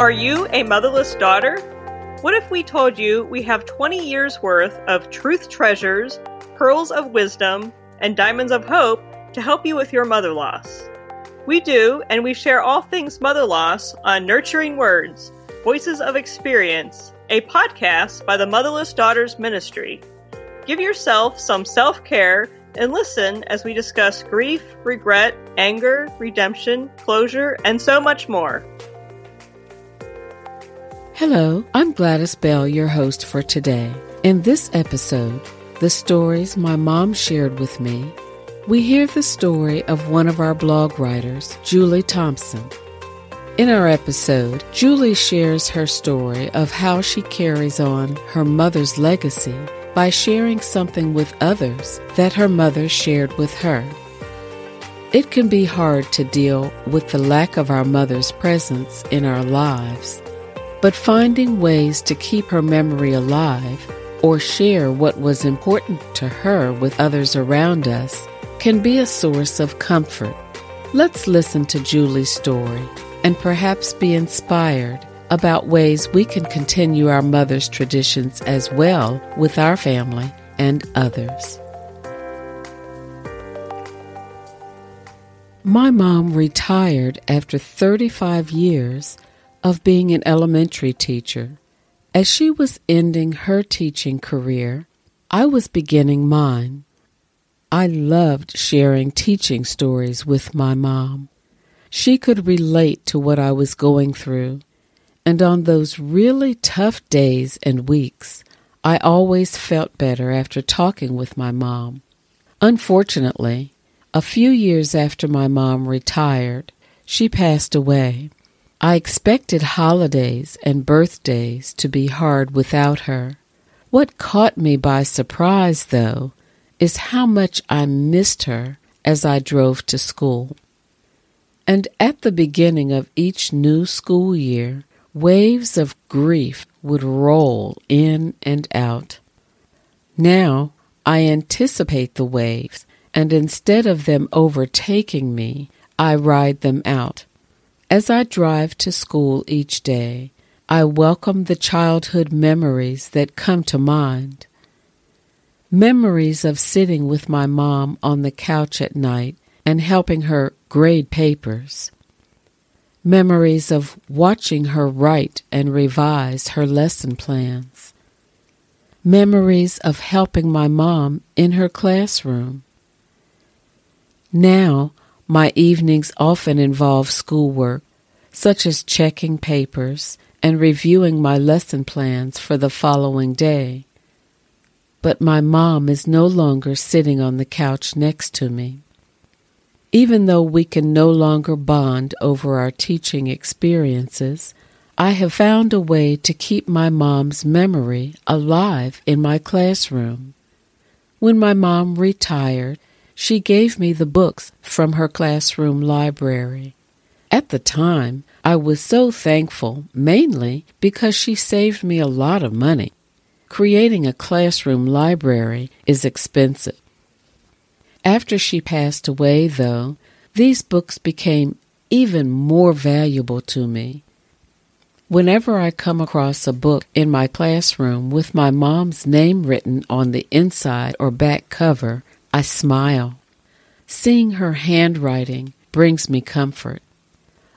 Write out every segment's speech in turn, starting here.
Are you a motherless daughter? What if we told you we have 20 years worth of truth treasures, pearls of wisdom, and diamonds of hope to help you with your mother loss? We do, and we share all things mother loss on Nurturing Words Voices of Experience, a podcast by the Motherless Daughters Ministry. Give yourself some self care and listen as we discuss grief, regret, anger, redemption, closure, and so much more. Hello, I'm Gladys Bell, your host for today. In this episode, The Stories My Mom Shared with Me, we hear the story of one of our blog writers, Julie Thompson. In our episode, Julie shares her story of how she carries on her mother's legacy by sharing something with others that her mother shared with her. It can be hard to deal with the lack of our mother's presence in our lives but finding ways to keep her memory alive or share what was important to her with others around us can be a source of comfort. Let's listen to Julie's story and perhaps be inspired about ways we can continue our mother's traditions as well with our family and others. My mom retired after 35 years of being an elementary teacher. As she was ending her teaching career, I was beginning mine. I loved sharing teaching stories with my mom. She could relate to what I was going through, and on those really tough days and weeks, I always felt better after talking with my mom. Unfortunately, a few years after my mom retired, she passed away. I expected holidays and birthdays to be hard without her. What caught me by surprise, though, is how much I missed her as I drove to school. And at the beginning of each new school year, waves of grief would roll in and out. Now I anticipate the waves, and instead of them overtaking me, I ride them out. As I drive to school each day, I welcome the childhood memories that come to mind. Memories of sitting with my mom on the couch at night and helping her grade papers. Memories of watching her write and revise her lesson plans. Memories of helping my mom in her classroom. Now my evenings often involve schoolwork, such as checking papers and reviewing my lesson plans for the following day. But my mom is no longer sitting on the couch next to me. Even though we can no longer bond over our teaching experiences, I have found a way to keep my mom's memory alive in my classroom. When my mom retired, she gave me the books from her classroom library. At the time, I was so thankful, mainly because she saved me a lot of money. Creating a classroom library is expensive. After she passed away, though, these books became even more valuable to me. Whenever I come across a book in my classroom with my mom's name written on the inside or back cover, I smile. Seeing her handwriting brings me comfort.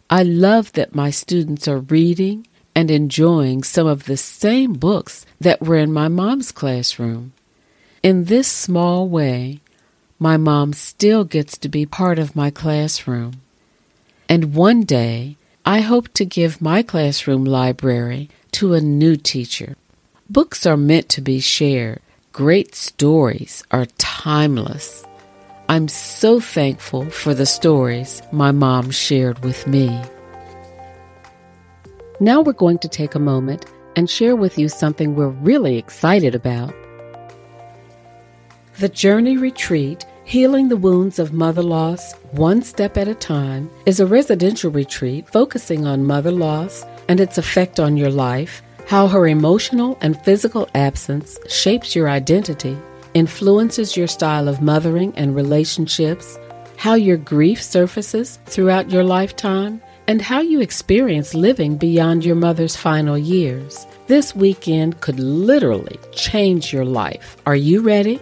I love that my students are reading and enjoying some of the same books that were in my mom's classroom. In this small way, my mom still gets to be part of my classroom. And one day, I hope to give my classroom library to a new teacher. Books are meant to be shared. Great stories are timeless. I'm so thankful for the stories my mom shared with me. Now we're going to take a moment and share with you something we're really excited about. The Journey Retreat Healing the Wounds of Mother Loss One Step at a Time is a residential retreat focusing on mother loss and its effect on your life, how her emotional and physical absence shapes your identity, influences your style of mothering and relationships, how your grief surfaces throughout your lifetime, and how you experience living beyond your mother's final years. This weekend could literally change your life. Are you ready?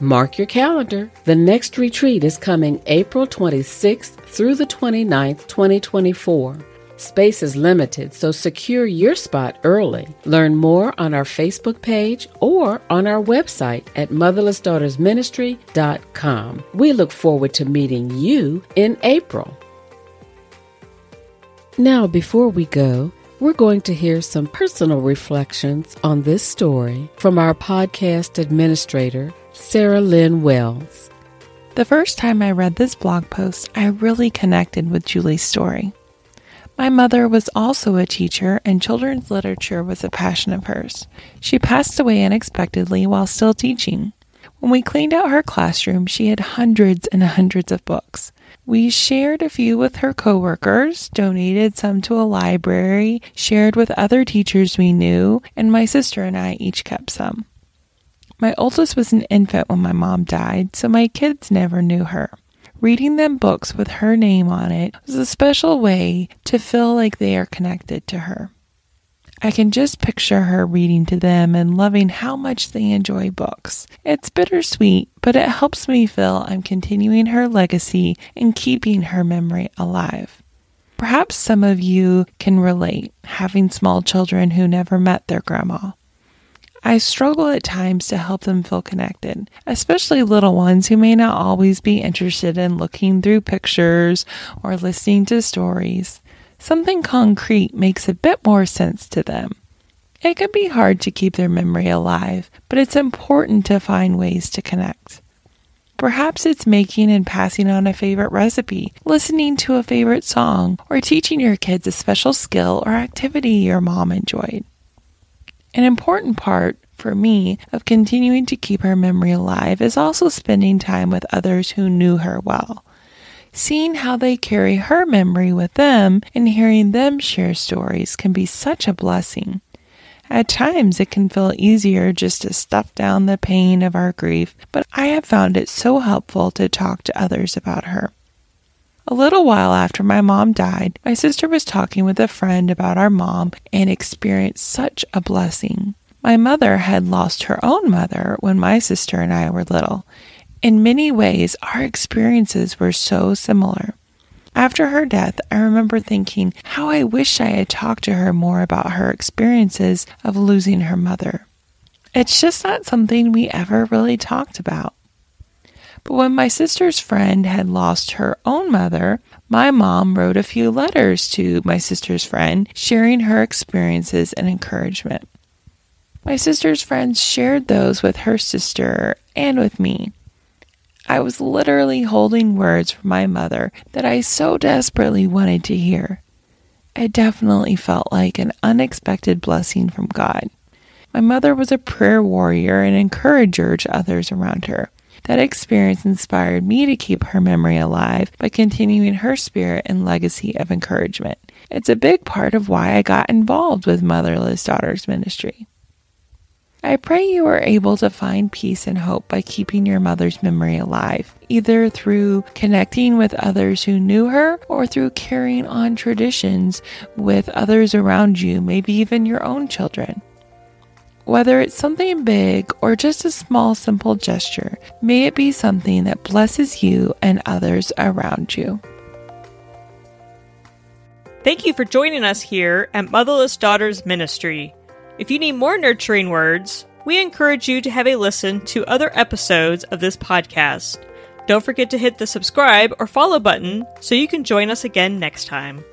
Mark your calendar. The next retreat is coming April 26th through the 29th, 2024. Space is limited, so secure your spot early. Learn more on our Facebook page or on our website at motherlessdaughtersministry.com. We look forward to meeting you in April. Now, before we go, we're going to hear some personal reflections on this story from our podcast administrator, Sarah Lynn Wells. The first time I read this blog post, I really connected with Julie's story. My mother was also a teacher, and children's literature was a passion of hers. She passed away unexpectedly while still teaching. When we cleaned out her classroom, she had hundreds and hundreds of books. We shared a few with her coworkers, donated some to a library, shared with other teachers we knew, and my sister and I each kept some. My oldest was an infant when my mom died, so my kids never knew her. Reading them books with her name on it was a special way to feel like they are connected to her. I can just picture her reading to them and loving how much they enjoy books. It's bittersweet, but it helps me feel I'm continuing her legacy and keeping her memory alive. Perhaps some of you can relate, having small children who never met their grandma. I struggle at times to help them feel connected, especially little ones who may not always be interested in looking through pictures or listening to stories. Something concrete makes a bit more sense to them. It can be hard to keep their memory alive, but it's important to find ways to connect. Perhaps it's making and passing on a favorite recipe, listening to a favorite song, or teaching your kids a special skill or activity your mom enjoyed. An important part for me of continuing to keep her memory alive is also spending time with others who knew her well. Seeing how they carry her memory with them and hearing them share stories can be such a blessing. At times, it can feel easier just to stuff down the pain of our grief, but I have found it so helpful to talk to others about her. A little while after my mom died, my sister was talking with a friend about our mom and experienced such a blessing. My mother had lost her own mother when my sister and I were little. In many ways, our experiences were so similar. After her death, I remember thinking how I wish I had talked to her more about her experiences of losing her mother. It's just not something we ever really talked about. But when my sister's friend had lost her own mother, my mom wrote a few letters to my sister's friend, sharing her experiences and encouragement. My sister's friends shared those with her sister and with me. I was literally holding words from my mother that I so desperately wanted to hear. It definitely felt like an unexpected blessing from God. My mother was a prayer warrior and encourager to others around her. That experience inspired me to keep her memory alive by continuing her spirit and legacy of encouragement. It's a big part of why I got involved with Motherless Daughters Ministry. I pray you are able to find peace and hope by keeping your mother's memory alive, either through connecting with others who knew her or through carrying on traditions with others around you, maybe even your own children. Whether it's something big or just a small, simple gesture, may it be something that blesses you and others around you. Thank you for joining us here at Motherless Daughters Ministry. If you need more nurturing words, we encourage you to have a listen to other episodes of this podcast. Don't forget to hit the subscribe or follow button so you can join us again next time.